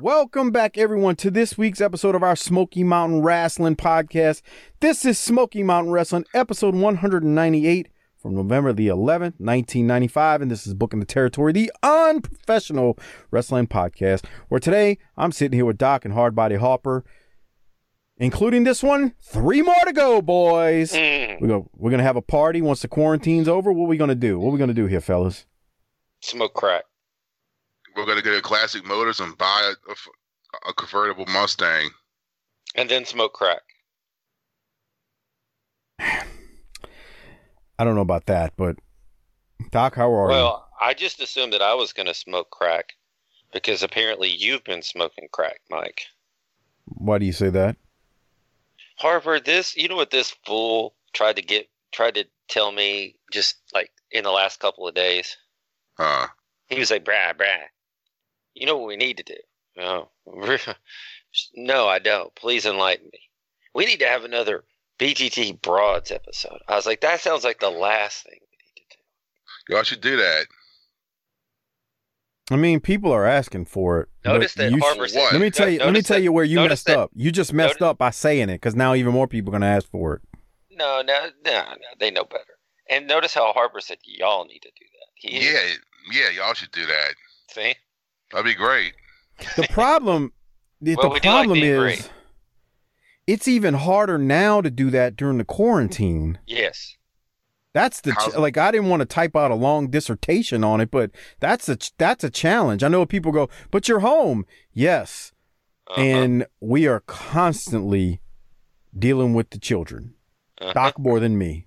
Welcome back, everyone, to this week's episode of our Smoky Mountain Wrestling podcast. This is Smoky Mountain Wrestling, episode 198 from November the 11th, 1995. And this is Booking the Territory, the unprofessional wrestling podcast, where today I'm sitting here with Doc and Hardbody Harper. Including this one, three more to go, boys. Mm. We go, we're gonna have a party once the quarantine's over. What are we gonna do? What are we gonna do here, fellas? Smoke crack. We're gonna get a classic motors and buy a, a, a convertible Mustang. And then smoke crack. I don't know about that, but Doc, how are you? Well, I just assumed that I was going to smoke crack because apparently you've been smoking crack, Mike. Why do you say that? Harvard, this, you know what this fool tried to get, tried to tell me just like in the last couple of days? Uh, He was like, brah, brah. You know what we need to do? No, oh, no, I don't. Please enlighten me. We need to have another BTT Broads episode. I was like, that sounds like the last thing we need to do. y'all should do that. I mean, people are asking for it. Notice that you Harper sh- said. Let me tell you. Let me tell that- you where you messed that- up. You just messed notice- up by saying it, because now even more people are gonna ask for it. No, no, no, no. They know better. And notice how Harper said, "Y'all need to do that." He, Yeah, yeah, y'all should do that. See, That'd be great. The problem, the, Well, the we do like problem is, great. it's even harder now to do that during the quarantine. yes, That's the ch- like. I didn't want to type out a long dissertation on it, but that's a ch- that's a challenge. I know people go, but you're home. Yes, uh-huh. and we are constantly dealing with the children. Uh-huh. Doc more than me.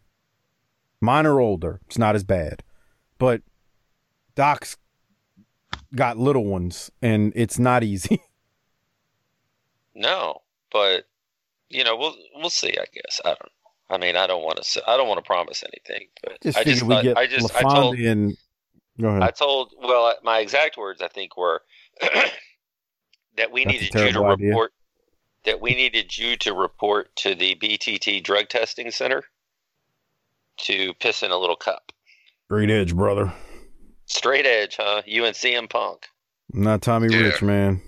Mine are older. It's not as bad. But Doc's got little ones and it's not easy. no, but you know, we'll we'll see. I guess I don't. know. I mean, I don't want to. I don't want to promise anything, but just I just we get I just I told and go ahead. I told well my exact words I think were that we That's needed you to idea. report that we needed you to report to the BTT drug testing center to piss in a little cup. Great edge, brother. Straight edge, huh? You and CM Punk. Not Tommy Yeah. Rich, man.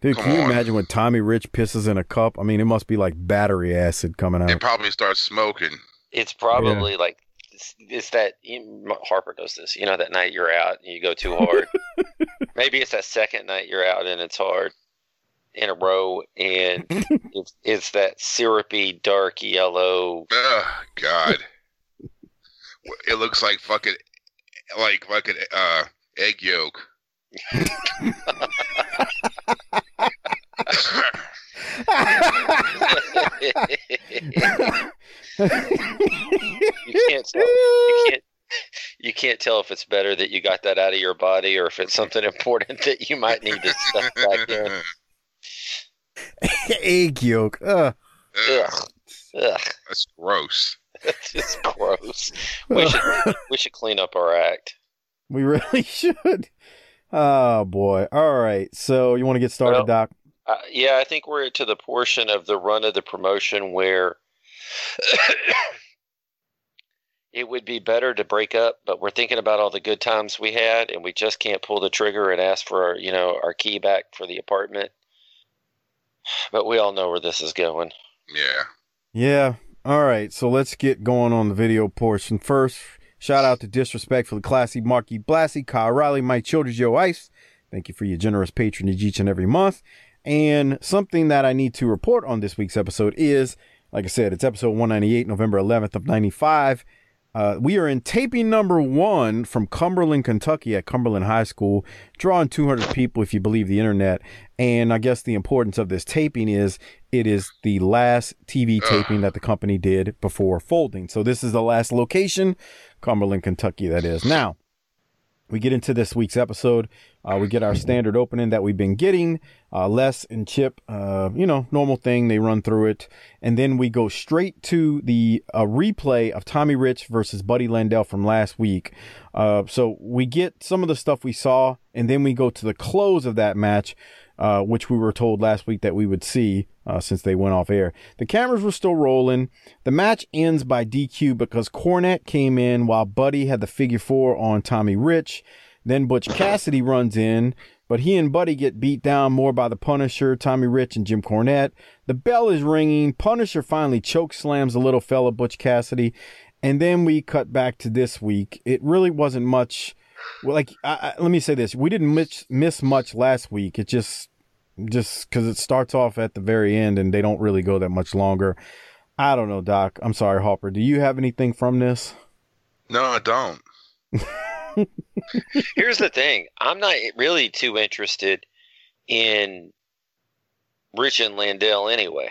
Dude, Come can you on. imagine when Tommy Rich pisses in a cup? I mean, it must be like battery acid coming out. out. probably start smoking. It's probably like it's, it's that you- Harper does this. You know that night you're out and you go too hard. Maybe it's that second night you're out and it's hard in a row, and it's it's that syrupy dark yellow. Oh God, it looks like fucking like fucking uh egg yolk. you can't tell. You can't. You can't tell if it's better that you got that out of your body or if it's something important that you might need to stuff back in. Egg yolk. Ugh. Ugh. Ugh. That's gross. That's just gross. We should we should clean up our act. We really should. Oh boy. All right. So you want to get started, Well- Doc? Uh, yeah, I think we're to the portion of the run of the promotion where it would be better to break up, but we're thinking about all the good times we had, and we just can't pull the trigger and ask for our, you know, our key back for the apartment. But we all know where this is going. Yeah. Yeah. All right. So let's get going on the video portion first. Shout out to Disrespectfully Classy Marky Blassie, Kyle Riley, Mike Childers, Joe Ice. Thank you for your generous patronage each and every month. And something that I need to report on this week's episode is, like I said, it's episode 198, November 11th of 95. Uh, we are in taping number one from Cumberland, Kentucky at Cumberland High School, drawing 200 people if you believe the internet. And I guess the importance of this taping is it is the last TV taping that the company did before folding. So this is the last location, Cumberland, Kentucky, that is. Now, we get into this week's episode. Uh, we get our standard opening that we've been getting. Uh, Les and Chip, uh, you know, normal thing. They run through it. And then we go straight to the uh, replay of Tommy Rich versus Buddy Landel from last week. Uh, so we get some of the stuff we saw, and then we go to the close of that match, uh, which we were told last week that we would see uh, since they went off air. The cameras were still rolling. The match ends by DQ because Cornette came in while Buddy had the figure four on Tommy Rich. Then Butch Cassidy runs in, but he and Buddy get beat down more by the Punisher, Tommy Rich, and Jim Cornette. The bell is ringing. Punisher finally choke slams the little fella, Butch Cassidy. And then we cut back to this week. It really wasn't much. Well, like, I, I, let me say this: we didn't miss, miss much last week. It just just because it starts off at the very end and they don't really go that much longer. I don't know, Doc. I'm sorry, Harper. Do you have anything from this? No, I don't. Here's the thing I'm not really too interested in Rich and Landel anyway.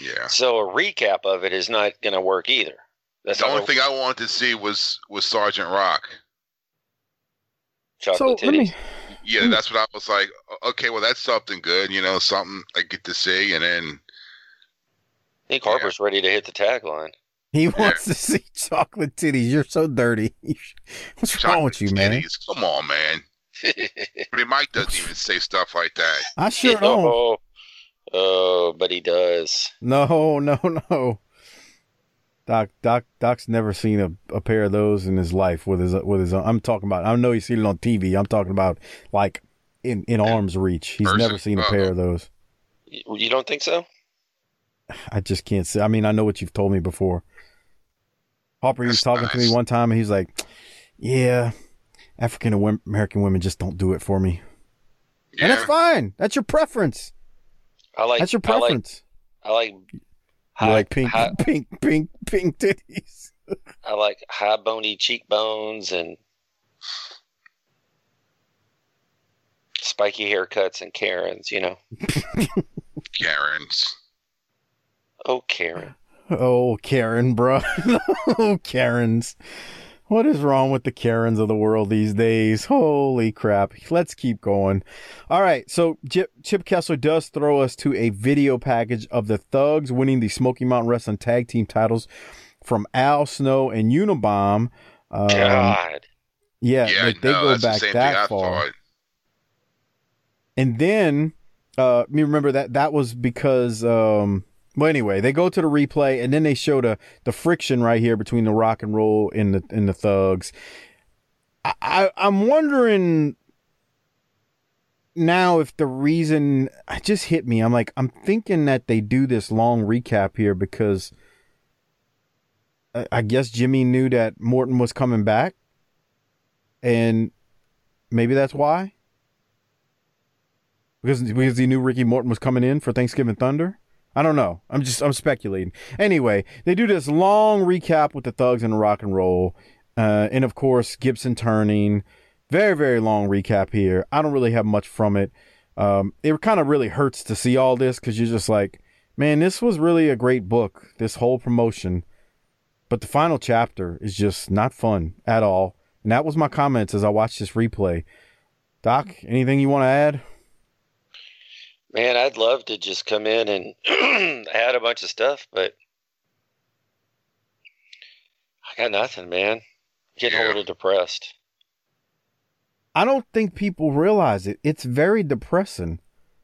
Yeah. So a recap of it is not going to work either. That's the only thing I wanted to see was was Sergeant Rock. Chocolate so titties. let me yeah, hmm. that's what I was like. Okay, well, that's something good, you know, something I get to see, and then. I think Harper's yeah. ready to hit the tagline. He wants yeah. to see chocolate titties. You're so dirty. What's chocolate wrong with you, man? Titties. Come on, man. but Mike doesn't even say stuff like that. I sure don't. Oh, oh, but he does. No, no, no. Doc, Doc, Doc's never seen a, a pair of those in his life with his with his. I'm talking about. I know he's seen it on TV. I'm talking about like in in arm's reach. He's Person. never seen a pair of those. You don't think so? I just can't say. I mean, I know what you've told me before. Harper was talking nice. to me one time, and he's like, "Yeah, African American women just don't do it for me." Yeah. And that's fine. That's your preference. I like. That's your preference. I like. I like High, like pink, high, pink, pink, pink titties. I like high bony cheekbones and spiky haircuts and Karens, you know. Karens. Oh, Karen. Oh, Karen, bro. oh, Karens. What is wrong with the Karens of the world these days? Holy crap. Let's keep going. All right. So Chip, Kessler does throw us to a video package of the Thugs winning the Smoky Mountain Wrestling Tag Team titles from Al Snow and Unabomb. Um, God. Yeah, yeah they, they go back that far. And then, uh, me remember that that was because um, well, anyway, they go to the replay and then they show the the friction right here between the rock and roll and the and the thugs. I, I I'm wondering now if the reason it just hit me. I'm like I'm thinking that they do this long recap here because I, I guess Jimmy knew that Morton was coming back, and maybe that's why. Because because he knew Ricky Morton was coming in for Thanksgiving Thunder. I don't know. I'm just I'm speculating. Anyway, they do this long recap with the thugs and rock and roll, uh, and of course Gibson turning. Very very long recap here. I don't really have much from it. Um, it kind of really hurts to see all this because you're just like, man, this was really a great book. This whole promotion, but the final chapter is just not fun at all. And that was my comments as I watched this replay. Doc, anything you want to add? Man, I'd love to just come in and add a bunch of stuff, but I got nothing, man. Getting yeah. a little depressed. I don't think people realize it. It's very depressing.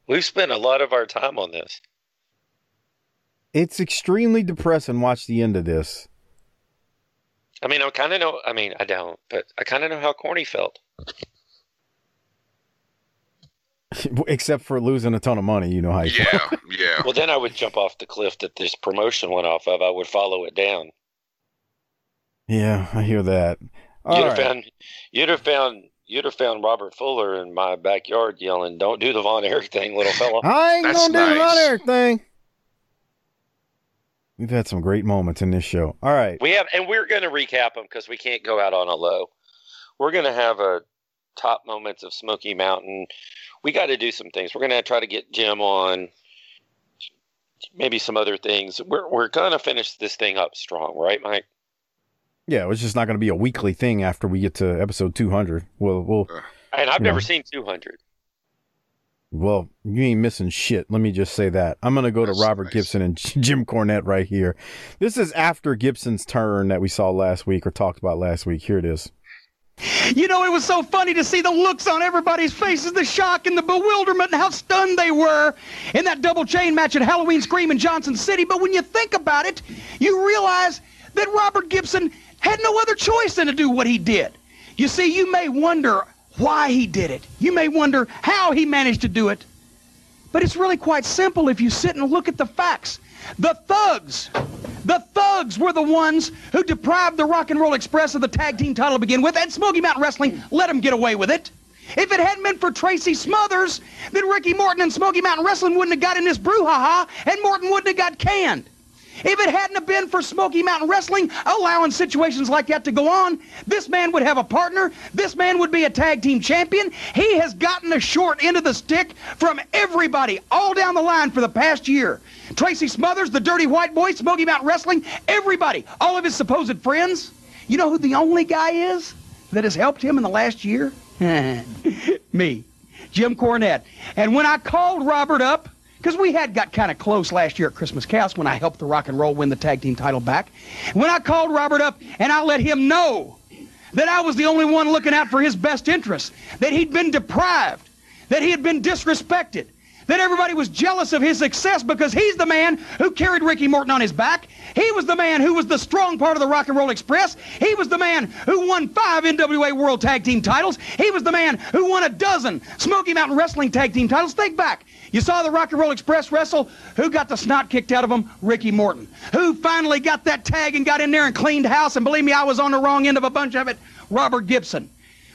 We've spent a lot of our time on this. It's extremely depressing. Watch the end of this. I mean, I kind of know. I mean, I don't, but I kind of know how corny felt. Except for losing a ton of money, you know how you Yeah, yeah. Well, then I would jump off the cliff that this promotion went off of. I would follow it down. Yeah, I hear that. All you'd right. have found, you'd have found, you'd have found Robert Fuller in my backyard yelling, "Don't do the Von Erich thing, little fella." I ain't That's gonna nice. do the Von Erich thing. We've had some great moments in this show. All right, we have, and we're going to recap them because we can't go out on a low. We're going to have a top moments of Smoky Mountain we got to do some things. We're going to try to get Jim on, maybe some other things. We're we're going to finish this thing up strong, right, Mike? Yeah, it's just not going to be a weekly thing after we get to episode 200. We'll, we'll, And I've never know. seen 200. well, you ain't missing shit. Let me just say that. I'm going to go to Robert nice. Gibson and Jim Cornette right here. This is after Gibson's turn that we saw last week or talked about last week. Here it is. You know, it was so funny to see the looks on everybody's faces, the shock and the bewilderment, and how stunned they were in that double chain match at Halloween Scream in Johnson City. But when you think about it, you realize that Robert Gibson had no other choice than to do what he did. You see, you may wonder why he did it. You may wonder how he managed to do it. But it's really quite simple if you sit and look at the facts. The thugs, the thugs were the ones who deprived the Rock and Roll Express of the tag team title to begin with, and Smoky Mountain Wrestling let them get away with it. If it hadn't been for Tracy Smothers, then Ricky Morton and Smoky Mountain Wrestling wouldn't have got in this brouhaha, and Morton wouldn't have got canned. If it hadn't have been for Smoky Mountain Wrestling allowing situations like that to go on, this man would have a partner. This man would be a tag team champion. He has gotten the short end of the stick from everybody all down the line for the past year. Tracy Smothers, the Dirty White Boy, Smoky Mountain Wrestling, everybody, all of his supposed friends. You know who the only guy is that has helped him in the last year? Me, Jim Cornette. And when I called Robert up, because we had got kind of close last year at Christmas Chaos when I helped the Rock and Roll win the tag team title back. When I called Robert up and I let him know that I was the only one looking out for his best interests, that he'd been deprived, that he had been disrespected, that everybody was jealous of his success because he's the man who carried Ricky Morton on his back. He was the man who was the strong part of the Rock and Roll Express. He was the man who won five NWA World Tag Team titles. He was the man who won a dozen Smoky Mountain Wrestling Tag Team titles. Think back. You saw the Rock and Roll Express wrestle. Who got the snot kicked out of him? Ricky Morton. Who finally got that tag and got in there and cleaned house? And believe me, I was on the wrong end of a bunch of it. Robert Gibson.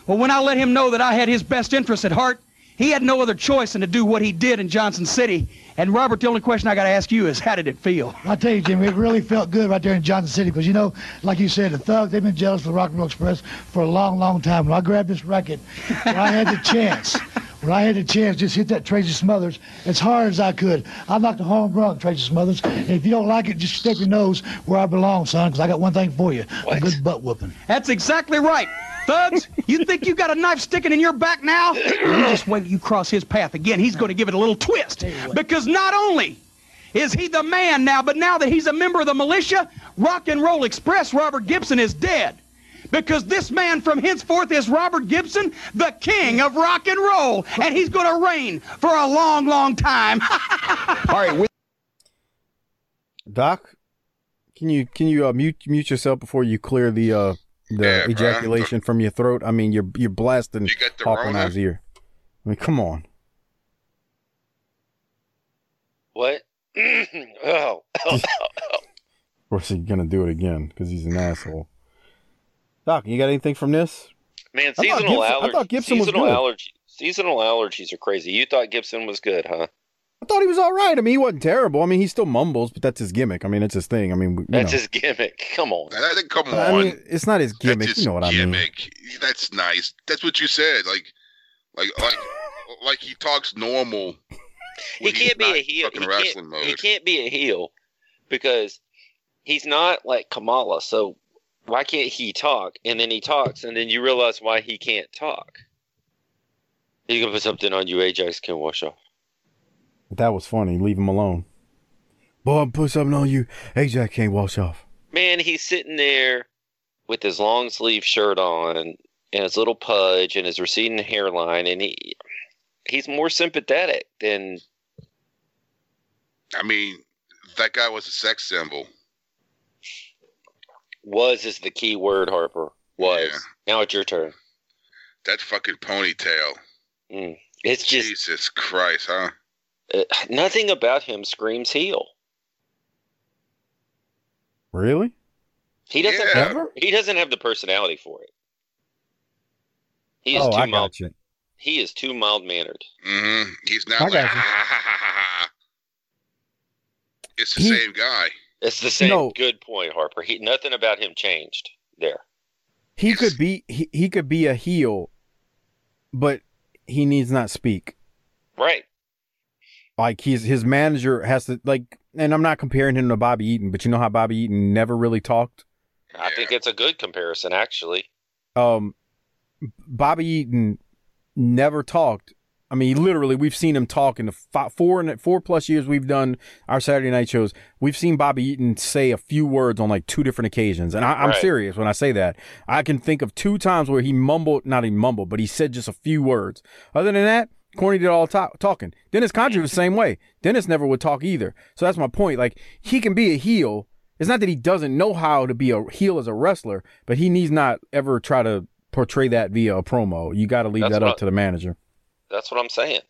Well, when I let him know that I had his best interests at heart, he had no other choice than to do what he did in Johnson City. And Robert, the only question I got to ask you is, how did it feel? I tell you, Jimmy, it really felt good right there in Johnson City because, you know, like you said, the Thugs, they've been jealous of the Rock and Roll Express for a long, long time. When I grabbed this record, when I had the chance, when I had the chance, just hit that Tracy Smothers as hard as I could. I knocked a home run, Tracy Smothers. And if you don't like it, just stick your nose where I belong, son, because I got one thing for you, a good butt whooping. That's exactly right. Thugs, you think you got a knife sticking in your back now? You just wait till you cross his path again. He's going to give it a little twist. Because not only is he the man now, but now that he's a member of the militia, Rock and Roll Express, Robert Gibson is dead. Because this man from henceforth is Robert Gibson, the king of rock and roll, and he's going to reign for a long, long time. All right, with Doc, can you can you uh, mute mute yourself before you clear the uh the Yeah, bro. ejaculation from your throat? I mean, you're you're blasting You got the Hawk on ear. I mean, come on. What? oh. Of course, he's gonna do it again because he's an asshole. Doc, you got anything from this? Man, seasonal Gibson- I allergies. thought Gibson was seasonal good. allergy. Seasonal allergies are crazy. You thought Gibson was good, huh? I thought he was all right. I mean, he wasn't terrible. I mean, he still mumbles, but that's his gimmick. I mean, it's his thing. I mean, you That's know. his gimmick. Come on. I think, come on. I mean, it's not his gimmick. That's You know what I mean? gimmick. That's nice. That's what you said. Like, like, like, like he talks normal. He can't be a heel. He wrestling can't, mode. he can't be a heel because he's not like Kamala. So why can't he talk? And then he talks, and then you realize why he can't talk. He's gonna put something on you. Ajax can wash off. That was funny. Leave him alone. Boy, put something on you. Ajax can't wash off. Man, he's sitting there with his long sleeve shirt on and his little pudge and his receding hairline, and he he's more sympathetic than I mean, that guy was a sex symbol. Was is the key word. Harper was. Yeah. Now it's your turn. That fucking ponytail. Mm. It's just Jesus Christ, huh? uh, nothing about him screams heel. Really? He doesn't Yeah. have he doesn't have the personality for it. He is oh, too I mild. got you. He is too mild mannered. Mm-hmm. He's not I like. got you. "Ha, ha, ha, ha, ha." It's the He- same guy. It's the same No. good point, Harper. He nothing about him changed there. He could be he, he could be a heel, but he needs not speak. Right. Like he's his manager has to like, and I'm not comparing him to Bobby Eaton, but you know how Bobby Eaton never really talked. I think it's a good comparison, actually. Um, Bobby Eaton never talked. I mean, literally, we've seen him talk in the five, four and four plus years we've done our Saturday night shows. We've seen Bobby Eaton say a few words on like two different occasions, and I, I'm Right. serious when I say that. I can think of two times where he mumbled, not even mumbled, but he said just a few words. Other than that, Corny did all ta- talking. Dennis Condrey was the same way. Dennis never would talk either. So that's my point. Like he can be a heel. It's not that he doesn't know how to be a heel as a wrestler, but he needs not ever try to portray that via a promo. You got to leave That's that up I- to the manager. That's what I'm saying.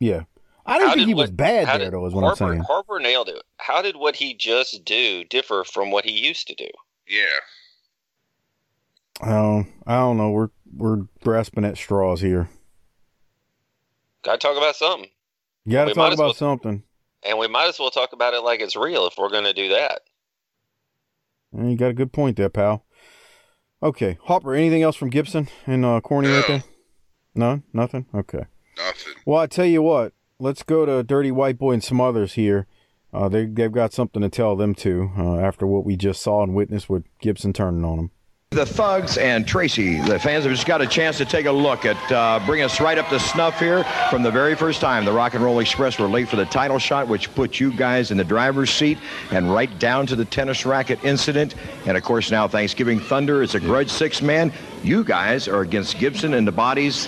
Yeah. I didn't How think did he was what- bad there, did- though, is what Harper, I'm saying. Harper nailed it. How did what he just do differ from what he used to do? Yeah. Oh, I don't know. We're we're grasping at straws here. Got to talk about something, You got to We talk about well- something. and we might as well talk about it like it's real if we're going to do that. Yeah, You got a good point there, pal. Okay, Harper. Anything else from Gibson and uh, Corny right there? None. Nothing. Okay. Nothing. Well, I tell you what. Let's go to Dirty White Boy and some others here. Uh, they they've got something to tell them too. Uh, after what we just saw and witnessed with Gibson turning on them. The Thugs and Tracy, the fans have just got a chance to take a look at, uh, bring us right up to snuff here from the very first time the Rock and Roll Express were late for the title shot, which put you guys in the driver's seat, and right down to the tennis racket incident. And of course, now Thanksgiving Thunder is a grudge six man. You guys are against Gibson and the bodies.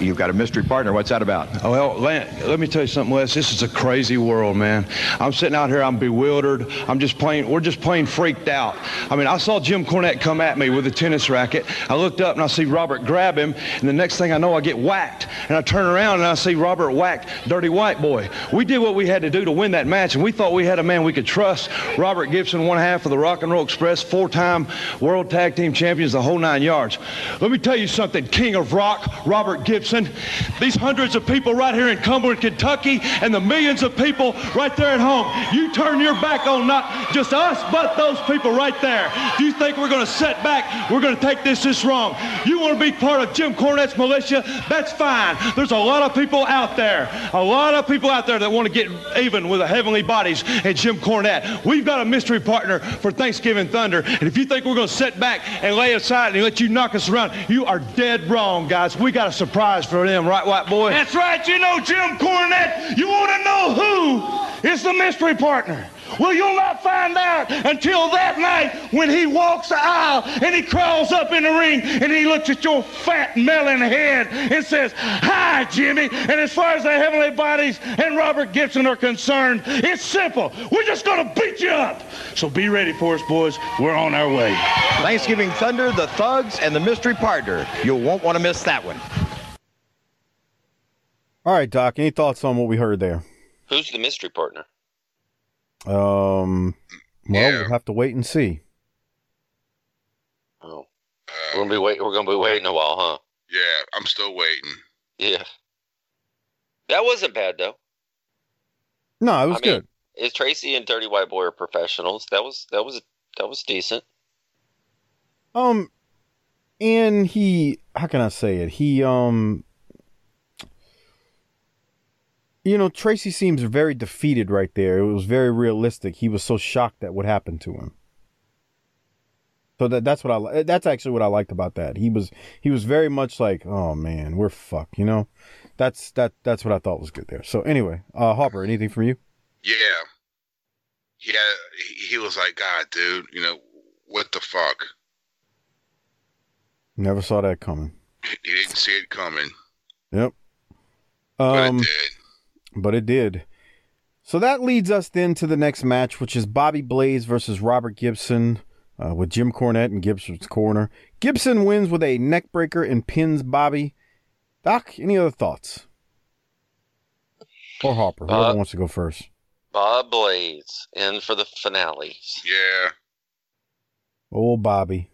You've got a mystery partner. What's that about? Oh, well, let me tell you something, Wes. This is a crazy world, man. I'm sitting out here. I'm bewildered. I'm just plain. We're just plain freaked out. I mean, I saw Jim Cornette come at me with a tennis racket. I looked up and I see Robert grab him, and the next thing I know, I get whacked. And I turn around and I see Robert whack Dirty White Boy. We did what we had to do to win that match, and we thought we had a man we could trust. Robert Gibson, one half of the Rock and Roll Express, four-time World Tag Team Champions, the whole nine yards. Let me tell you something, King of Rock, Robert Gibson. And these hundreds of people right here in Cumberland, Kentucky, and the millions of people right there at home. You turn your back on not just us, but those people right there. Do you think we're going to sit back? We're going to take this this wrong. You want to be part of Jim Cornette's militia? That's fine. There's a lot of people out there, a lot of people out there that want to get even with the heavenly bodies and Jim Cornette. We've got a mystery partner for Thanksgiving Thunder, and if you think we're going to sit back and lay aside and let you knock us around, you are dead wrong, guys. We got a surprise for them, right, white boy? That's right, you know Jim Cornette. You want to know who is the mystery partner? Well, you'll not find out until that night when he walks the aisle and he crawls up in the ring and he looks at your fat melon head and says, Hi, Jimmy. And as far as the heavenly bodies and Robert Gibson are concerned, it's simple. We're just going to beat you up. So be ready for us, boys. We're on our way. Thanksgiving Thunder, the Thugs, and the mystery partner. You won't want to miss that one. All right, Doc. Any thoughts on what we heard there? Who's the mystery partner? Um. Well, Yeah. we'll have to wait and see. Oh, Uh, we're gonna be wait. We're gonna be waiting a while, huh? yeah, I'm still waiting. Yeah. That wasn't bad though. No, it was I mean, good. Is Tracy and Dirty White Boy are professionals? That was that was that was decent. Um, and he, how can I say it? He, um, you know, Tracy seems very defeated right there. It was very realistic. He was so shocked at what happened to him. So that that's what I that's actually what I liked about that. He was he was very much like, oh man, we're fucked. You know, that's that that's what I thought was good there. So anyway, uh, Harper, anything from you? Yeah. Yeah, he, he was like, God, dude, you know, what the fuck? Never saw that coming. He didn't see it coming, Yep. but Um. it did. But it did. So that leads us then to the next match, which is Bobby Blaze versus Robert Gibson uh, with Jim Cornette in Gibson's corner. Gibson wins with a neckbreaker and pins Bobby. Doc, any other thoughts? Or Harper, whoever Uh, wants to go first. Bob Blaze in for the finale. Yeah. Oh, Bobby.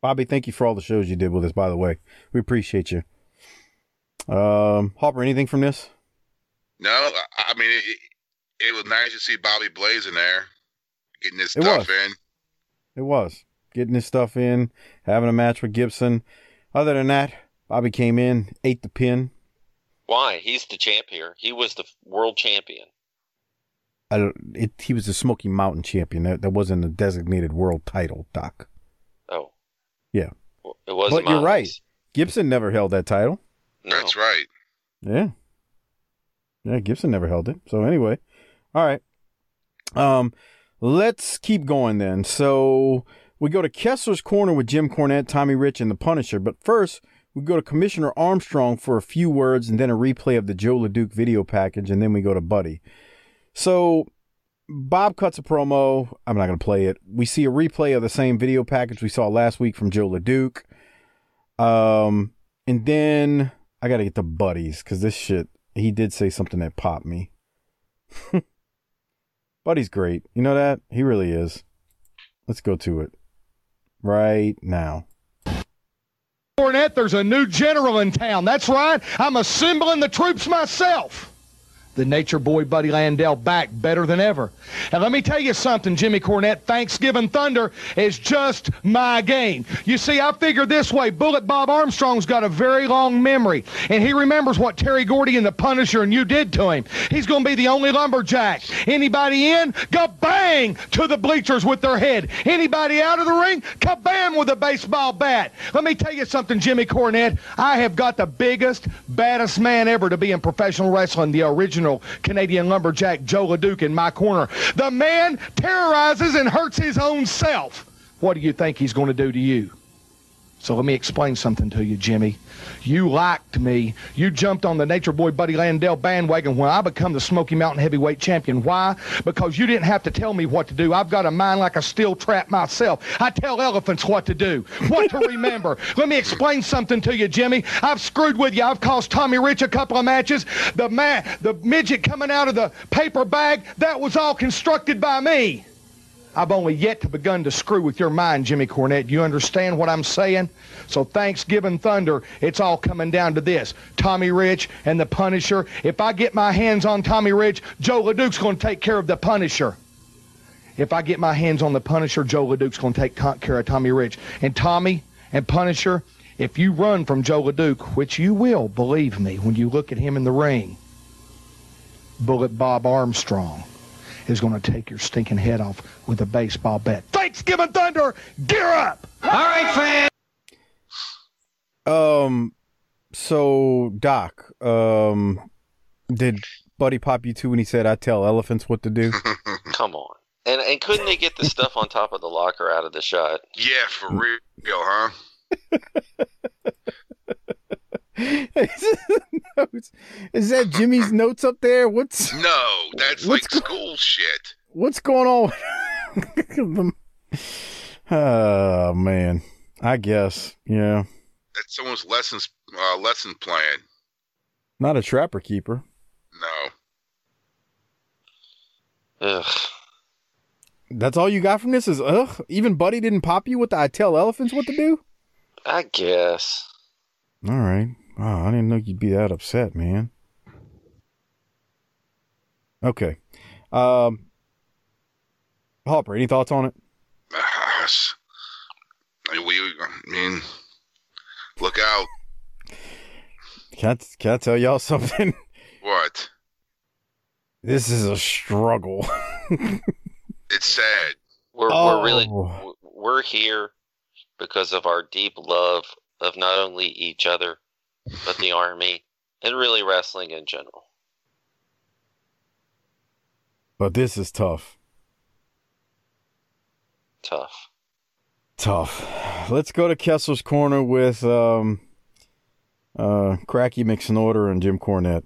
Bobby, thank you for all the shows you did with us, by the way. We appreciate you. Um, Harper, anything from this? No, I, I mean, it, it, it was nice to see Bobby Blaze in there, getting his It stuff was. in. It was. Getting his stuff in, having a match with Gibson. Other than that, Bobby came in, ate the pin. Why? He's the champ here. He was the world champion. I don't, it, he was the Smoky Mountain champion. That that wasn't a designated world title, Doc. Oh, Yeah, well, it was. but you're right. Gibson never held that title. No. That's right. Yeah. Yeah, Gibson never held it. So anyway, all right. Um, let's keep going then. So we go to Kessler's corner with Jim Cornette, Tommy Rich, and the Punisher. But first, we go to Commissioner Armstrong for a few words and then a replay of the Joe LeDuc video package, and then we go to Buddy. So Bob cuts a promo. I'm not going to play it. We see a replay of the same video package we saw last week from Joe LeDuc. Um, and then I got to get the buddies because this shit, he did say something that popped me. Buddy's great. You know that? He really is. Let's go to it right now. Cornette, there's a new general in town. That's right. I'm assembling the troops myself. The nature boy Buddy Landel back better than ever. And let me tell you something, Jimmy Cornette. Thanksgiving Thunder is just my game. You see, I figure this way. Bullet Bob Armstrong's got a very long memory, and he remembers what Terry Gordy and the Punisher and you did to him. He's going to be the only lumberjack. Anybody in, go bang to the bleachers with their head. Anybody out of the ring, kabam with a baseball bat. Let me tell you something, Jimmy Cornette. I have got the biggest, baddest man ever to be in professional wrestling, the original Canadian lumberjack Joe LeDuc in my corner. The man terrorizes and hurts his own self. What do you think he's going to do to you? So let me explain something to you, Jimmy. You liked me. You jumped on the Nature Boy Buddy Landel bandwagon when I become the Smoky Mountain Heavyweight Champion. Why? Because you didn't have to tell me what to do. I've got a mind like a steel trap myself. I tell elephants what to do, what to remember. Let me explain something to you, Jimmy. I've screwed with you. I've cost Tommy Rich a couple of matches. The man, the midget coming out of the paper bag, that was all constructed by me. I've only yet to begun to screw with your mind, Jimmy Cornette. You understand what I'm saying? So Thanksgiving Thunder, it's all coming down to this. Tommy Rich and the Punisher. If I get my hands on Tommy Rich, Joe LeDuc's going to take care of the Punisher. If I get my hands on the Punisher, Joe LeDuc's going to take care of Tommy Rich. And Tommy and Punisher, if you run from Joe LeDuc, which you will, believe me, when you look at him in the ring, Bullet Bob Armstrong is going to take your stinking head off with a baseball bat. Thanksgiving Thunder, gear up! All right, fans. Um, so Doc, um, did Buddy pop you too when he said, "I tell elephants what to do"? Come on. And and couldn't they get the stuff on top of the locker out of the shot? Yeah, for real, huh? Is that Jimmy's notes up there? What's No, that's What's like school shit. what's going on? oh man, I guess yeah, That's someone's lessons uh, lesson plan. not a trapper keeper. No. Ugh. That's all you got from this is ugh. Even Buddy didn't pop you with the I tell elephants what to do. I guess. All right. Wow, I didn't know you'd be that upset, man. Okay. Um Harper, any thoughts on it? S- I mean, we, I mean, look out. Can I, can I tell y'all something? What? This is a struggle. It's sad. We're Oh. we're really we're here because of our deep love of not only each other but the army and really wrestling in general. but this is tough. Tough. Tough. Let's go to Kessler's corner with um uh Cracky McSnorter and Jim Cornette.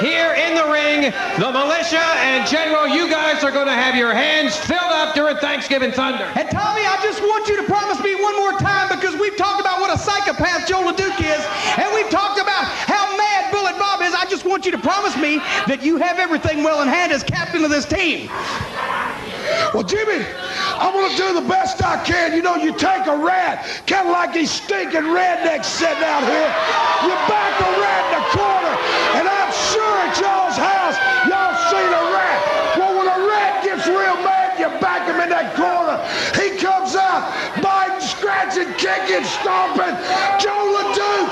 Here in the ring, the militia and General, you guys are going to have your hands filled up during Thanksgiving Thunder. And Tommy, I just want you to promise me one more time because we've talked about what a psychopath Joe LeDuc is, and we've talked about how mad Bullet Bob is. I just want you to promise me that you have everything well in hand as captain of this team. Well, Jimmy, I'm to do the best I can. You know, you take a rat, kind of like these stinking rednecks sitting out here. You back a rat in the corner, and I'm sure at y'all's house, y'all seen a rat. Well, when a rat gets real mad, you back him in that corner. He comes out, scratching, kicking, stomping. Joe LeDuc,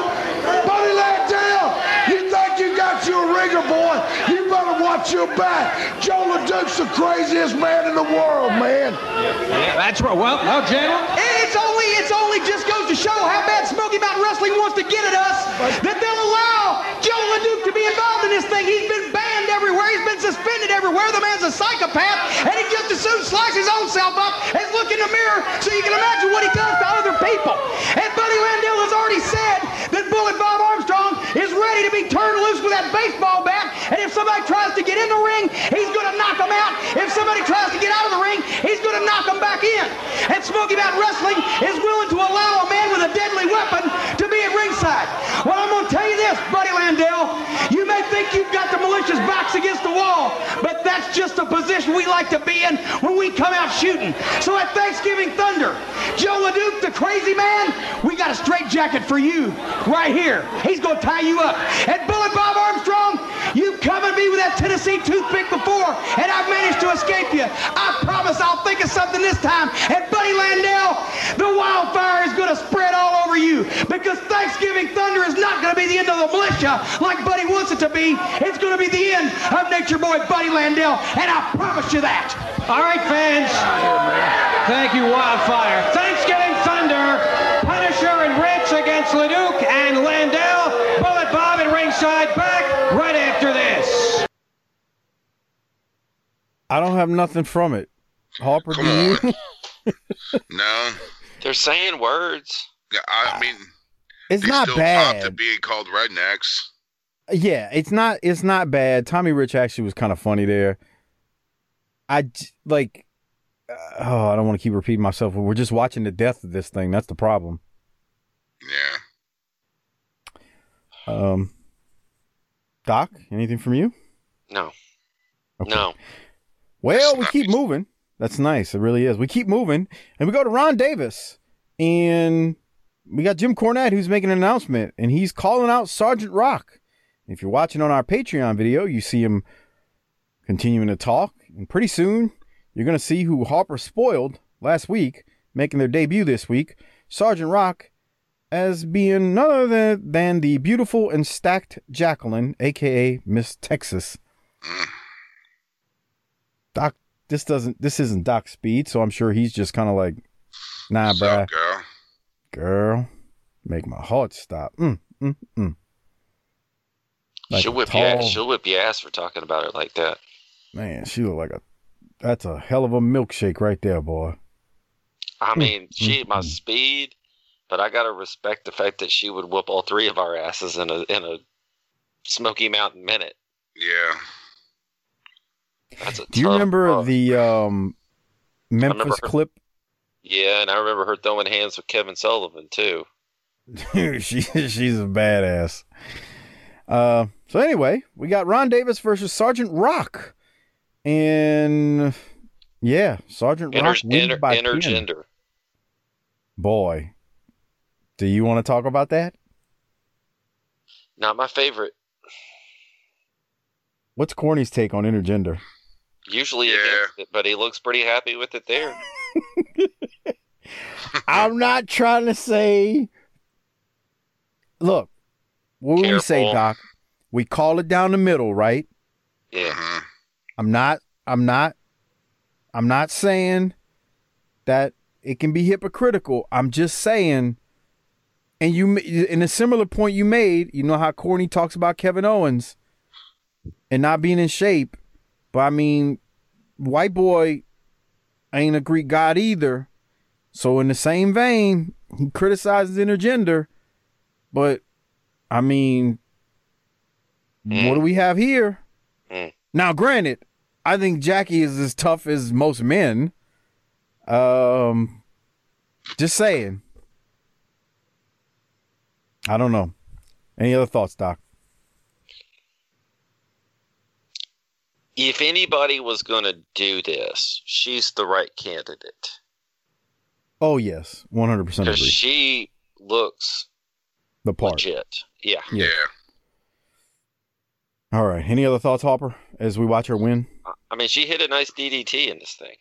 Buddy Landel, you think you got you a ringer, boy? You better watch your back. Joe LeDuc's the craziest man in the world, man. Yeah, that's right. Well, no, gentlemen. It's only, it's only just goes to show how bad Smoky Mountain Wrestling wants to get at us that they'll allow Joe LeDuc to be involved in this thing. He's been banned everywhere. He's been suspended everywhere. The man's a psychopath, and he just as soon slice his own self up and look in the mirror so you can imagine what he does to other people. And Buddy Landel has already said that Bullet Bob Armstrong is ready to be turned loose with that baseball bat, and if somebody tries to get in the ring, he's going to knock him out. If somebody tries to get out of the ring, he's going to knock them back in. And Smoky Mountain Wrestling is willing to allow a man with a deadly weapon to be at ringside. Well, I'm going to tell you this, Buddy Landel. You may think you've got the militia's backs against the wall, but that's just the position we like to be in when we come out shooting. So at Thanksgiving Thunder, Joe LeDuc, the crazy man, we got a straight jacket for you right here. He's going to tie you up. And Bullet Bob Armstrong, you've come at me with that Tennessee toothpick before, and I've managed to escape you. I promise I'll think of something this time. And Buddy Landel, the wildfire is going to spread all over you because Thanksgiving Thunder is not going to be the end of the militia like Buddy wants it to be. It's going to be the end of Nature Boy Buddy Landel, and I promise you that. All right, fans. Thank you, Wildfire. Thanksgiving Thunder, Punisher and Rich against Leduc and Landel. Bullet Bob at ringside back right after this. I don't have nothing from it. Harper, do you? No, They're saying words. Yeah, I mean, It's they not still pop to bad. being called rednecks. Yeah, it's not. It's not bad. Tommy Rich actually was kind of funny there. I like. Uh, oh, I don't want to keep repeating myself. But we're just watching the death of this thing. That's the problem. Yeah. Um, Doc, anything from you? No. Okay. No. Well, we keep moving. That's nice. It really is. We keep moving, and we go to Ron Davis, and we got Jim Cornette who's making an announcement, and he's calling out Sergeant Rock. If you're watching on our Patreon video, you see him continuing to talk, and pretty soon you're going to see who Harper spoiled last week, making their debut this week, Sergeant Rock, as being none other than, the beautiful and stacked Jacqueline, aka Miss Texas. Doc, this doesn't, this isn't Doc Speed, so I'm sure he's just kind of like, nah, What's bruh, up, girl? girl, make my heart stop. Mm, mm, mm. Like she'll a whip your ass. She'll whip your ass for talking about it like that. Man, she look like a, that's a hell of a milkshake right there, boy. I mean, she ain't my mm. speed, but I gotta respect the fact that she would whoop all three of our asses in a in a Smoky Mountain minute. Yeah. That's a Do you remember fuck. the um, Memphis her. clip? Yeah, and I remember her throwing hands with Kevin Sullivan too. she she's a badass. Uh, so anyway, we got Ron Davis versus Sergeant Rock, and yeah, Sergeant Inter, Rock wins inter, by pin. intergender. Boy, do you want to talk about that? Not my favorite. What's Corny's take on intergender? Usually Yeah. against it, but he looks pretty happy with it there. I'm not trying to say. Look, what would we say, Doc? We call it down the middle, right? Yeah. Mhm. I'm not. I'm not. I'm not saying that it can be hypocritical. I'm just saying. And you, in a similar point you made, you know how Corny talks about Kevin Owens and not being in shape, but I mean, white boy ain't a Greek god either. So in the same vein, he criticizes intergender, but I mean, what do we have here? Mm. Now, granted, I think Jackie is as tough as most men. Um, just saying. I don't know. Any other thoughts, Doc? If anybody was going to do this, she's the right candidate Oh yes, one hundred percent because she looks The part. legit. Yeah. Yeah. Yeah. All right. Any other thoughts, Harper? As we watch her win, I mean, she hit a nice DDT in this thing.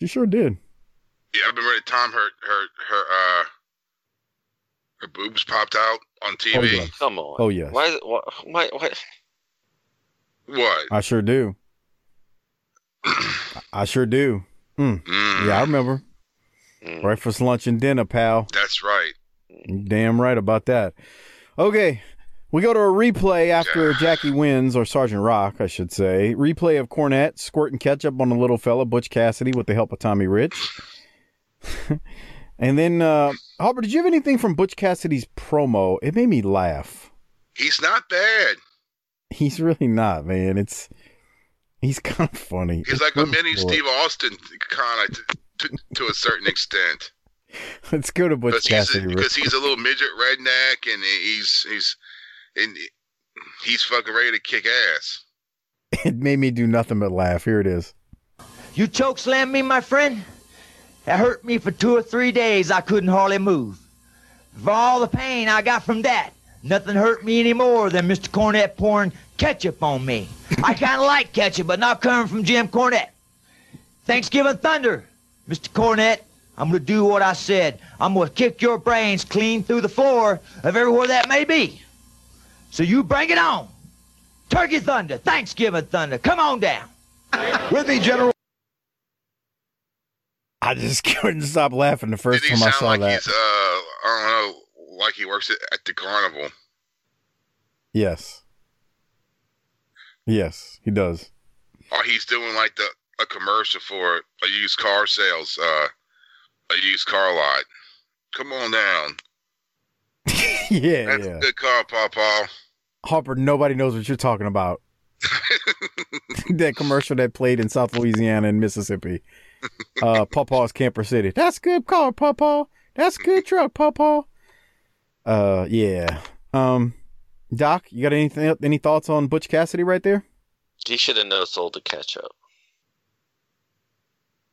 she sure did. Yeah, I've been ready. Tom, her, her, her, uh, her boobs popped out on TV. Oh yes. Come on. Oh yes. Why? is it- Why? Why? why What? I sure do. I sure do. Mm. Yeah, I remember. Breakfast, lunch, and dinner, pal. That's right. Damn right about that. Okay, we go to a replay after Jackie wins, or Sergeant Rock, I should say. Replay of Cornette squirting ketchup on the little fella, Butch Cassidy, with the help of Tommy Rich. and then, uh, Harper, did you have anything from Butch Cassidy's promo? It made me laugh. He's not bad. He's really not, man. It's he's kind of funny. He's It's like a mini. Steve Austin, kind of to, to, to a certain extent. Let's go to Butch Because he's, Cassidy. a- because he's a little midget redneck, and he's he's and he's fucking ready to kick ass. It made me do nothing but laugh. Here it is. You choke slammed me, my friend? It hurt me for two or three days. I couldn't hardly move. For all the pain I got from that, nothing hurt me any more than Mr. Cornette pouring ketchup on me. I kind of like ketchup, but not coming from Jim Cornette. Thanksgiving Thunder, Mr. Cornette. I'm going to do what I said. I'm going to kick your brains clean through the floor of everywhere that may be. So you bring it on. Turkey Thunder, Thanksgiving Thunder, come on down. With me, General. I just couldn't stop laughing the first Did he time I sound saw like that. he's uh I don't know, like he works at, at the carnival? Yes. Yes, he does. Or he's doing like the a commercial for a used car sales, uh, a used car lot. Come on down. yeah, That's yeah. a good car, Papa. Harper, nobody knows what you're talking about. that commercial that played in South Louisiana and Mississippi. Uh, Pawpaw's Camper City. That's good car, Pawpaw. That's a good truck, Pawpaw. Uh, yeah. Um, Doc, you got anything? Any thoughts on Butch Cassidy right there? He should have no to catch ketchup.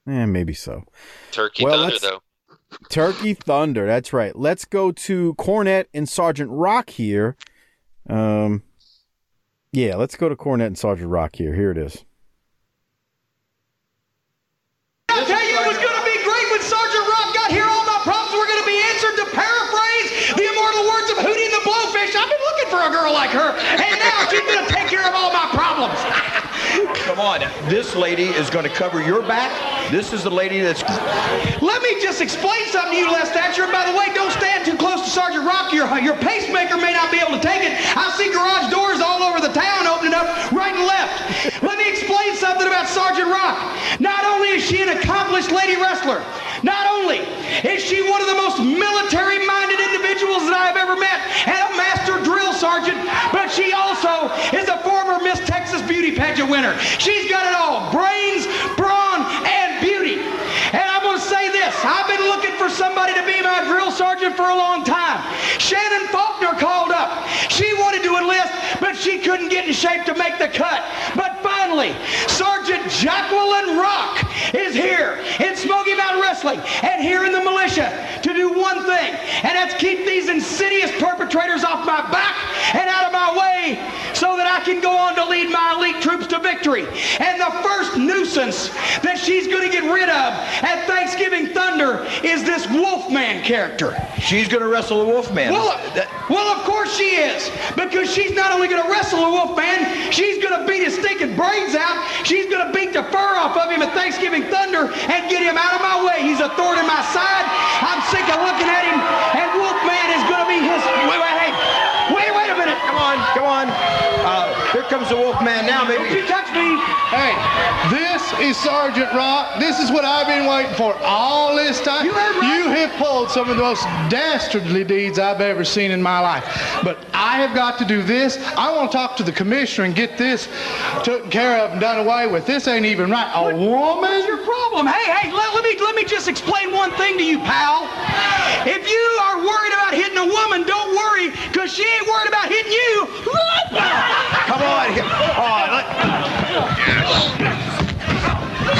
Eh, maybe so. Turkey Well, Thunder though. Turkey Thunder. That's right. Let's go to Cornette and Sergeant Rock here. Um, yeah, let's go to Cornette and Sergeant Rock here. Here it is. I tell you, it was going to be great when Sergeant Rock got here. All my problems were going to be answered. To paraphrase the immortal words of Hootie and the Blowfish, I've been looking for a girl like her, and now she's going to Come on. This lady is going to cover your back. This is the lady that's. Let me just explain something to you, Les Thatcher. By the way, don't stand too close to Sergeant Rock. Your, your pacemaker may not be able to take it. I see garage doors all over the town opening up right and left. Let me explain something about Sergeant Rock. Not only is she an accomplished lady wrestler, not only is she one of the most military-minded individuals that I have ever met and a master drill sergeant, but she also is a former Miss Texas beauty pageant winner. She's got it all, brains, brawn, and beauty. And I'm going to say this. I've been looking for somebody to be my drill sergeant for a long time. Shannon Faulkner called up. She wanted to enlist, but she couldn't get in shape to make the cut. But finally, Sergeant Jacqueline Wrestling and here in the militia to do one thing, and that's keep these insidious perpetrators off my back and out of my way so that I can go on to lead my elite troops to victory. And the first nuisance that she's going to get rid of at Thanksgiving Thunder is this Wolfman character. She's going to wrestle a Wolfman. Well, uh, well, of course she is, because she's not only going to wrestle a Wolfman, she's going to beat his stinking brains out. She's going to beat the fur off of him at Thanksgiving Thunder and get him out of my way. He's a thorn in my side. I'm sick of looking at him, and Wolfman is going to be his. Wait, wait, hey, wait, wait a minute. Come on, come on. Here comes the Wolfman now, Don't baby. you touch me. Hey, this is Sergeant Rock. This is what I've been waiting for all this time. You heard right. You have pulled some of the most dastardly deeds I've ever seen in my life. But I have got to do this. I want to talk to the commissioner and get this taken care of and done away with. This ain't even right. A What's woman? your problem? Hey, hey, let, let me let me just explain one thing to you, pal. If you are worried about hitting a woman, don't worry, because she ain't worried about hitting you. Come on. here. Oh, let-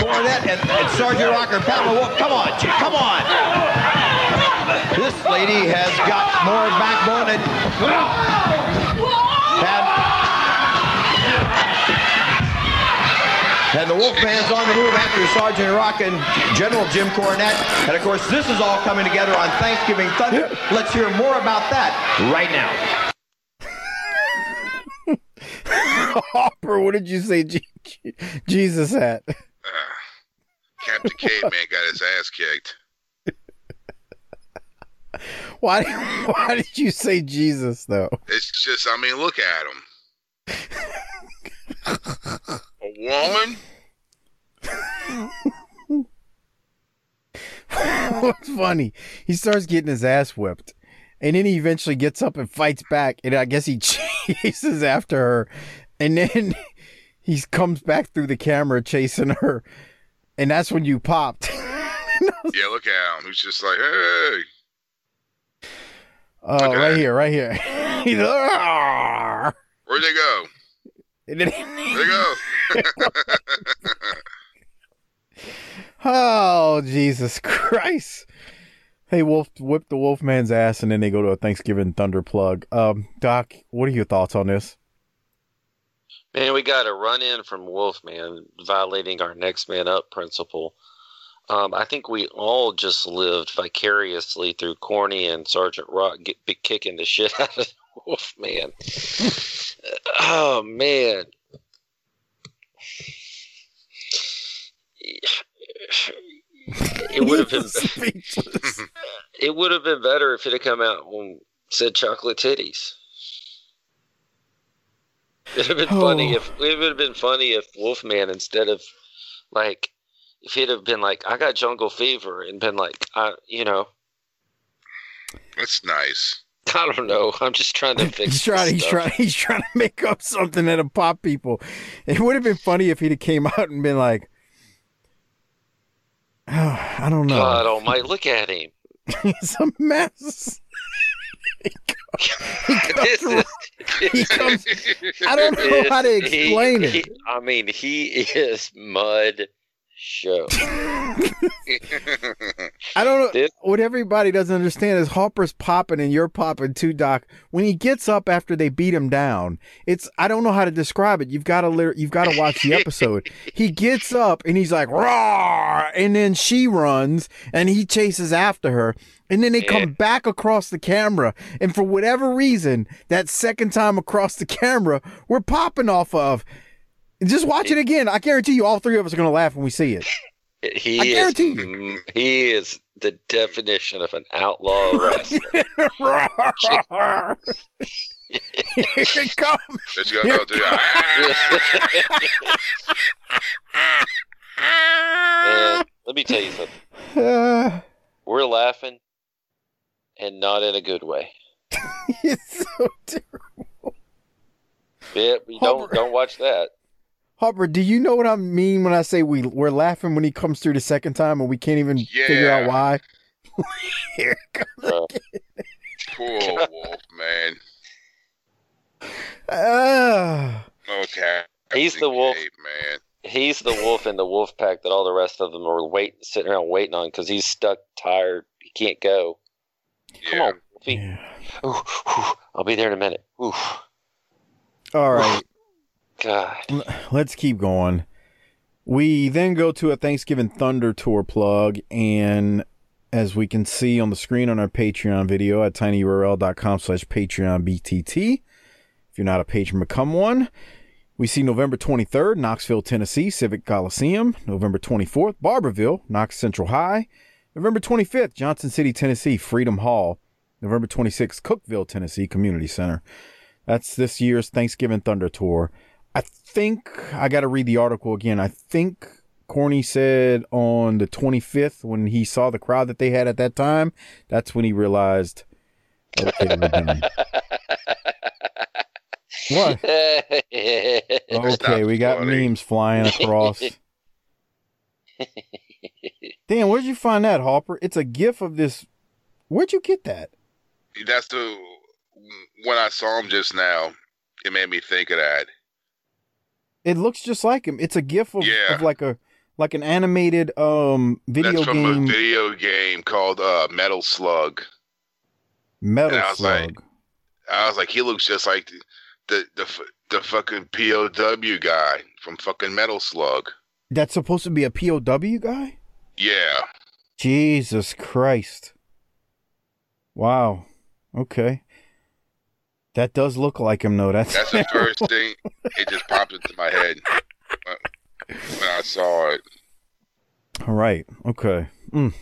Cornette and, and Sergeant Rocker, Pamela Wolf. Come on, chick, come on. This lady has got more backbone than. And, and the Wolfman's on the move after Sergeant Rock and General Jim Cornette. And of course, this is all coming together on Thanksgiving Thunder. Let's hear more about that right now. Harper, what did you say Je- Je- Jesus at? Ah, Captain Caveman got his ass kicked. Why? Why did you say Jesus though? It's just, I mean, look at him. A woman? What's funny? He starts getting his ass whipped, and then he eventually gets up and fights back, and I guess he chases after her, and then he comes back through the camera chasing her, and that's when you popped. yeah, look at him. He's just like, hey. Oh, at right here, right here. He's "Arr!" Where'd they go? And then- Where'd they go? oh, Jesus Christ. They wolf whip the Wolfman's ass, and then they go to a Thanksgiving Thunder plug. Um, Doc, what are your thoughts on this? Man, we got a run in from Wolfman violating our next man up principle. Um, I think we all just lived vicariously through Corny and Sergeant Rock get, be kicking the shit out of Wolfman. oh man. It would have been Speechless. it would have been better if it had come out when said chocolate titties. It'd have been funny Oh. if it would have been funny if Wolfman instead of like if he'd have been like I got jungle fever and been like I you know That's nice. I don't know I'm just trying to fix He's trying. this He's trying. He's trying to make up something that'll pop people. It would have been funny if he'd have came out and been like, oh, "I don't know. God Almighty look at him He's a mess." this is He comes. I don't know how to explain he- it. I mean he is mud show I don't know. This- what everybody doesn't understand is Harper's popping and you're popping too, Doc. When he gets up after they beat him down, it's I don't know how to describe it. You've got to you've got to watch the episode. he gets up and he's like raw, and then she runs and he chases after her, and then they Yeah. come back across the camera, and for whatever reason, that second time across the camera, we're popping off of. Just watch it again. I guarantee you, all three of us are gonna laugh when we see it. He I is guarantee you. mm, he is the definition of an outlaw wrestler. Here it comes. Let's go, go through that. and let me tell you something. Uh, We're laughing and not in a good way. it's so terrible. Yeah, we don't don't watch that. Harper, do you know what I mean when I say we we're laughing when he comes through the second time and we can't even figure out why? Here it comes. Uh, Poor wolf, man. Ah. Okay. He's the wolf. Cape, man. he's the wolf in the wolf pack that all the rest of them are wait sitting around waiting on because he's stuck, tired, he can't go. Come on, Wolfie. Ooh, ooh, I'll be there in a minute. Ooh, All right, God. let's keep going. We then go to a Thanksgiving Thunder Tour plug, and as we can see on the screen on our Patreon video at tinyurl.com slash Patreon BTT. If you're not a patron, become one. We see November 23rd, Knoxville, Tennessee, Civic Coliseum. November 24th, Barbourville, Knox Central High. November 25th, Johnson City, Tennessee, Freedom Hall. November 26th, Cookeville, Tennessee, Community Center. That's this year's Thanksgiving Thunder Tour. I think I got to read the article again. I think Corny said on the 25th when he saw the crowd that they had at that time, that's when he realized, okay, we're done. What? Okay, we got funny. memes flying across. Damn, where'd you find that, Hopper? It's a gif of this. Where'd you get that? That's the when I saw him just now. It made me think of that. It looks just like him. It's a gif of, Yeah. of like a like an animated um video That's from game a video game called uh, Metal Slug. Metal and I was Slug. like- I was like, he looks just like the the the, the fucking POW guy from fucking Metal Slug. That's supposed to be a POW guy? Yeah, Jesus Christ. Wow. Okay. That does look like him though. That's that's the first thing. It just popped into my head when I saw it. All right. Okay. Mm.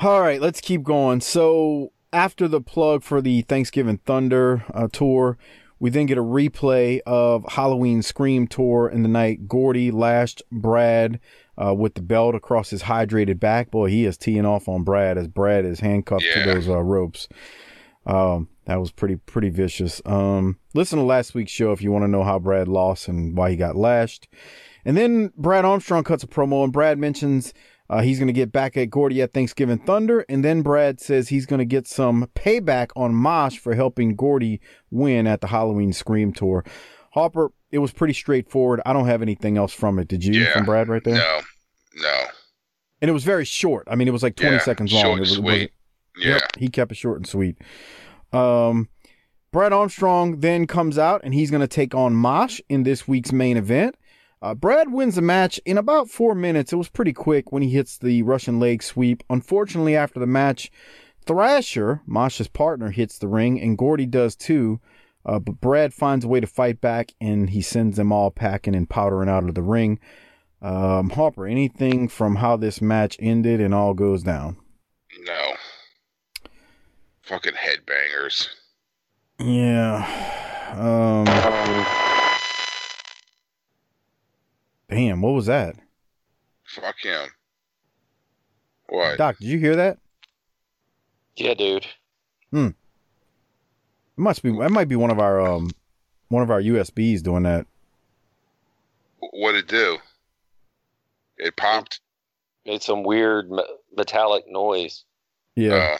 All right. Let's keep going. So after the plug for the Thanksgiving Thunder uh, tour, we then get a replay of Halloween Scream tour in the night. Gordy lashed Brad uh, with the belt across his hydrated back. Boy, he is teeing off on Brad as Brad is handcuffed Yeah. to those uh, ropes. Um, that was pretty pretty vicious. Um, listen to last week's show if you want to know how Brad lost and why he got lashed. And then Brad Armstrong cuts a promo, and Brad mentions uh, he's going to get back at Gordy at Thanksgiving Thunder. And then Brad says he's going to get some payback on Mosh for helping Gordy win at the Halloween Scream Tour. Harper, it was pretty straightforward. I don't have anything else from it. Did you Yeah. from Brad right there? No, no. And it was very short. I mean, it was like 20 Yeah, seconds long. and it was, sweet. Yeah. Yep, he kept it short and sweet. Um, Brad Armstrong then comes out and he's going to take on Mosh in this week's main event. Uh, Brad wins the match in about four minutes. It was pretty quick when he hits the Russian leg sweep. Unfortunately, after the match, Thrasher, Mosh's partner, hits the ring and Gordy does too. Uh, but Brad finds a way to fight back and he sends them all packing and powdering out of the ring. Um, Harper, anything from how this match ended and all goes down? No. Fucking headbangers. Yeah. Um, damn, what was that? Fuck him. What? Doc, did you hear that? Yeah, dude. Hmm. It must be. That might be one of our um, one of our USBs doing that. What'd it do? It popped. Made some weird me- metallic noise. Yeah. Uh,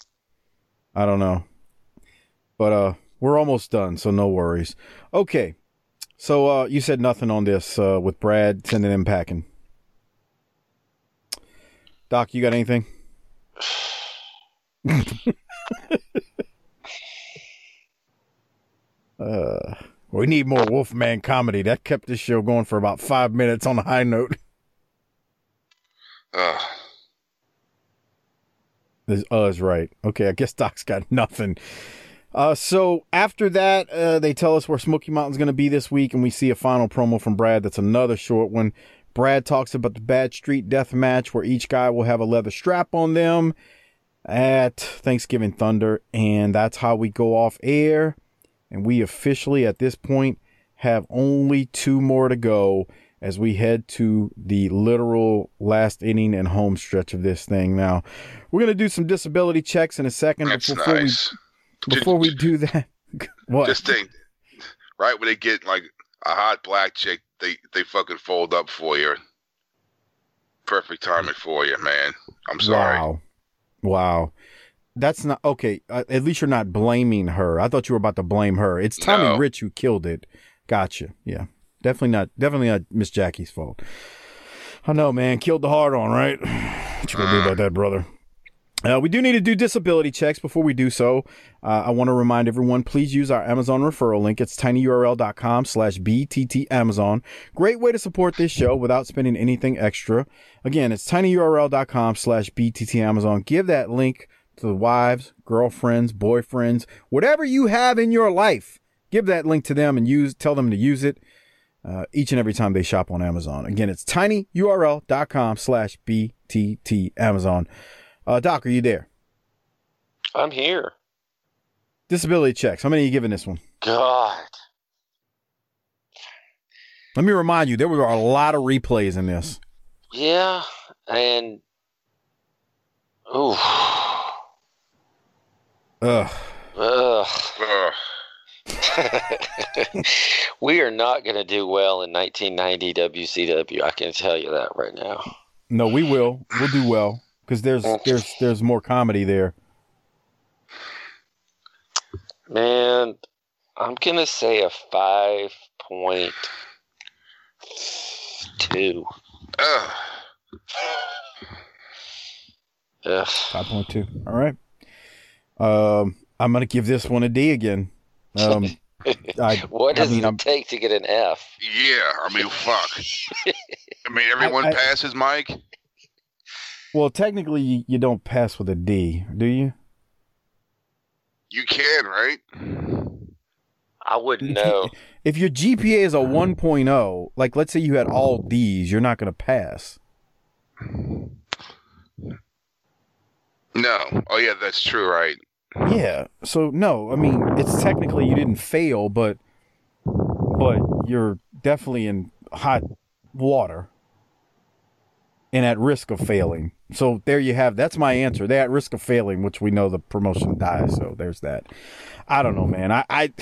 I don't know. But uh we're almost done, so no worries. Okay. So uh you said nothing on this uh with Brad sending him packing. Doc, you got anything? uh we need more Wolfman comedy. That kept this show going for about five minutes on a high note. uh, This is right. Okay, I guess Doc's got nothing. Uh, so after that, uh, they tell us where Smoky Mountain's going to be this week, and we see a final promo from Brad. That's another short one. Brad talks about the Bad Street Death match, where each guy will have a leather strap on them at Thanksgiving Thunder, and that's how we go off air. And we officially, at this point, have only two more to go as we head to the literal last inning and home stretch of this thing. Now, we're gonna do some disability checks in a second. that's before nice. we before we do that, what? Just think, right when they get like a hot black chick, they they fucking fold up for you. Perfect timing for you, man. I'm sorry. Wow, wow. That's not okay. Uh, at least you're not blaming her. I thought you were about to blame her. It's Tommy No. Rich who killed it. Gotcha. Yeah, definitely not. Definitely not Miss Jackie's fault. I know, man. Killed the heart on, right? What you gonna do about that, brother? Uh, we do need to do disability checks before we do so. Uh, I want to remind everyone, please use our Amazon referral link. It's tinyurl.com slash BTT Amazon. Great way to support this show without spending anything extra. Again, it's tinyurl.com slash BTT Amazon. Give that link to the wives, girlfriends, boyfriends, whatever you have in your life. Give that link to them and use, tell them to use it uh, each and every time they shop on Amazon. Again, it's tinyurl.com slash BTT Amazon. Uh, Doc, are you there? I'm here. Disability checks. How many are you giving this one? God. Let me remind you, there were a lot of replays in this. Yeah, and ooh, Ugh. ugh. Ugh. we are not going to do well in 1990 WCW. I can tell you that right now. No, we will. We'll do well because there's there's there's more comedy there. Man, I'm going to say a 5.2. Ugh. Ugh. Five point two. All right. Um, I'm gonna give this one a D again. Um, I, what I does mean, it I'm, take to get an F? Yeah, I mean, fuck. I mean, everyone I- passes Mike. well, technically, you, you don't pass with a D, do you? You can, right? I wouldn't know. If your GPA is a 1.0, like let's say you had all D's, you're not gonna pass. No. Oh yeah, that's true, right? Yeah. So no, I mean it's technically you didn't fail, but but you're definitely in hot water and at risk of failing. So there you have that's my answer. They're at risk of failing, which we know the promotion dies. So there's that. I don't know, man. I I,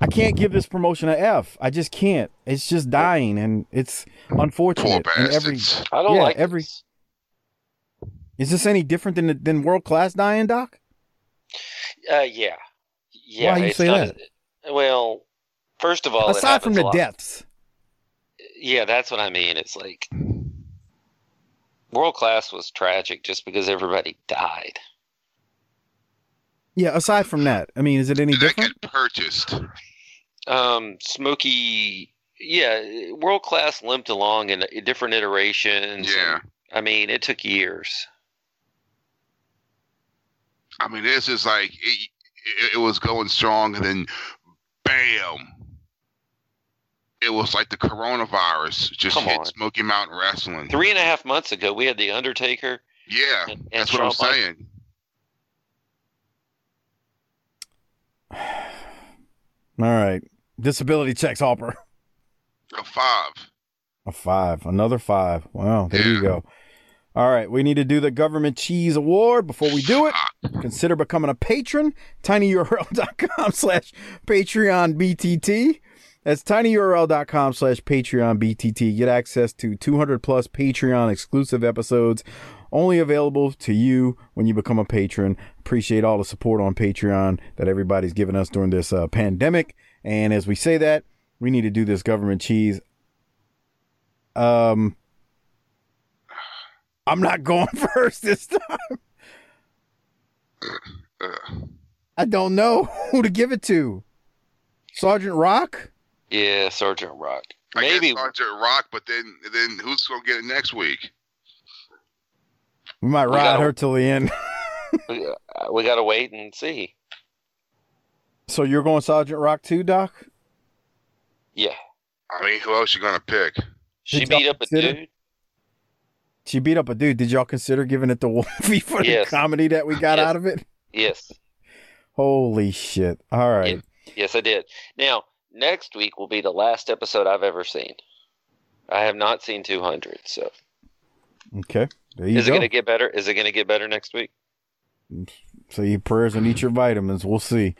I can't give this promotion an F. I just can't. It's just dying, and it's unfortunate. Poor And every. I don't yeah, like every. this. Is this any different than than world class dying, Doc? Uh, yeah, yeah. Why you it's say not that? as- well, first of all, Aside from the lot. deaths, Yeah, that's what I mean. It's like world class was tragic just because everybody died. yeah. Aside from that, I mean, is it any Did that different? get purchased? Um, Smokey, yeah, world class limped along in different iterations. Yeah. and, I mean, it took years. I mean, this is like it, it, it was going strong, and then bam, it was like the coronavirus just Come hit on. Smoky Mountain Wrestling. Three and a half months ago, we had the Undertaker. Yeah, and, and that's what I'm Shawn saying. All right, disability checks, Harper. A five. A five, another five. Wow, there you go. All right, we need to do the government cheese award. Before we do it, consider becoming a patron. tinyurl.com slash Patreon BTT. That's tinyurl.com slash Patreon BTT. Get access to 200 plus Patreon exclusive episodes only available to you when you become a patron. Appreciate all the support on Patreon that everybody's given us during this uh, pandemic. And as we say that, we need to do this government cheese. Um, I'm not going first this time. I don't know who to give it to. Sergeant Rock? Yeah, Sergeant Rock. I Maybe guess Sergeant Rock, but then then who's gonna get it next week? We might We ride gotta- her till the end. we, uh, we got to wait and see. so you're going Sergeant Rock too, Doc? Yeah, I mean, who else you gonna pick? she Did beat up a dude. She beat up a dude. Did y'all consider giving it to Wolfie for Yes. the comedy that we got Yes. out of it? Yes, Holy shit. All right. yes, I did. Now next week will be the last episode I've ever seen. I have not seen 200. So Okay. There you is it going to get better? Is it going to get better next week? So your prayers and eat your vitamins. We'll see.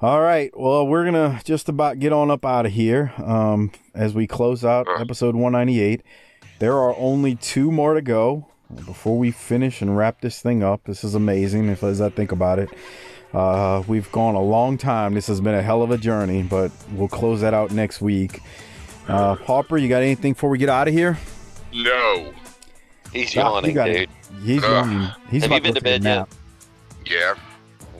All right. Well, we're gonna just about get on up out of here. Um, as we close out episode 198. There are only two more to go before we finish and wrap this thing up. This is amazing. If as I think about it, uh, we've gone a long time. This has been a hell of a journey, but we'll close that out next week. Uh, Harper, you got anything before we get out of here? No. He's Doc, yawning, dude. it. He's Ugh. yawning. He's Have about you been to to go take a bed yet? nap. Yeah.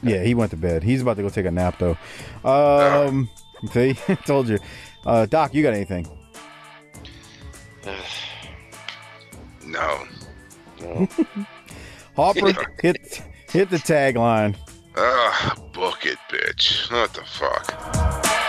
Yeah, he went to bed. He's about to go take a nap though. Um, see, told you. Uh, Doc, you got anything? No. Harper, hit hit the tagline. Ah, book it, bitch. What the fuck?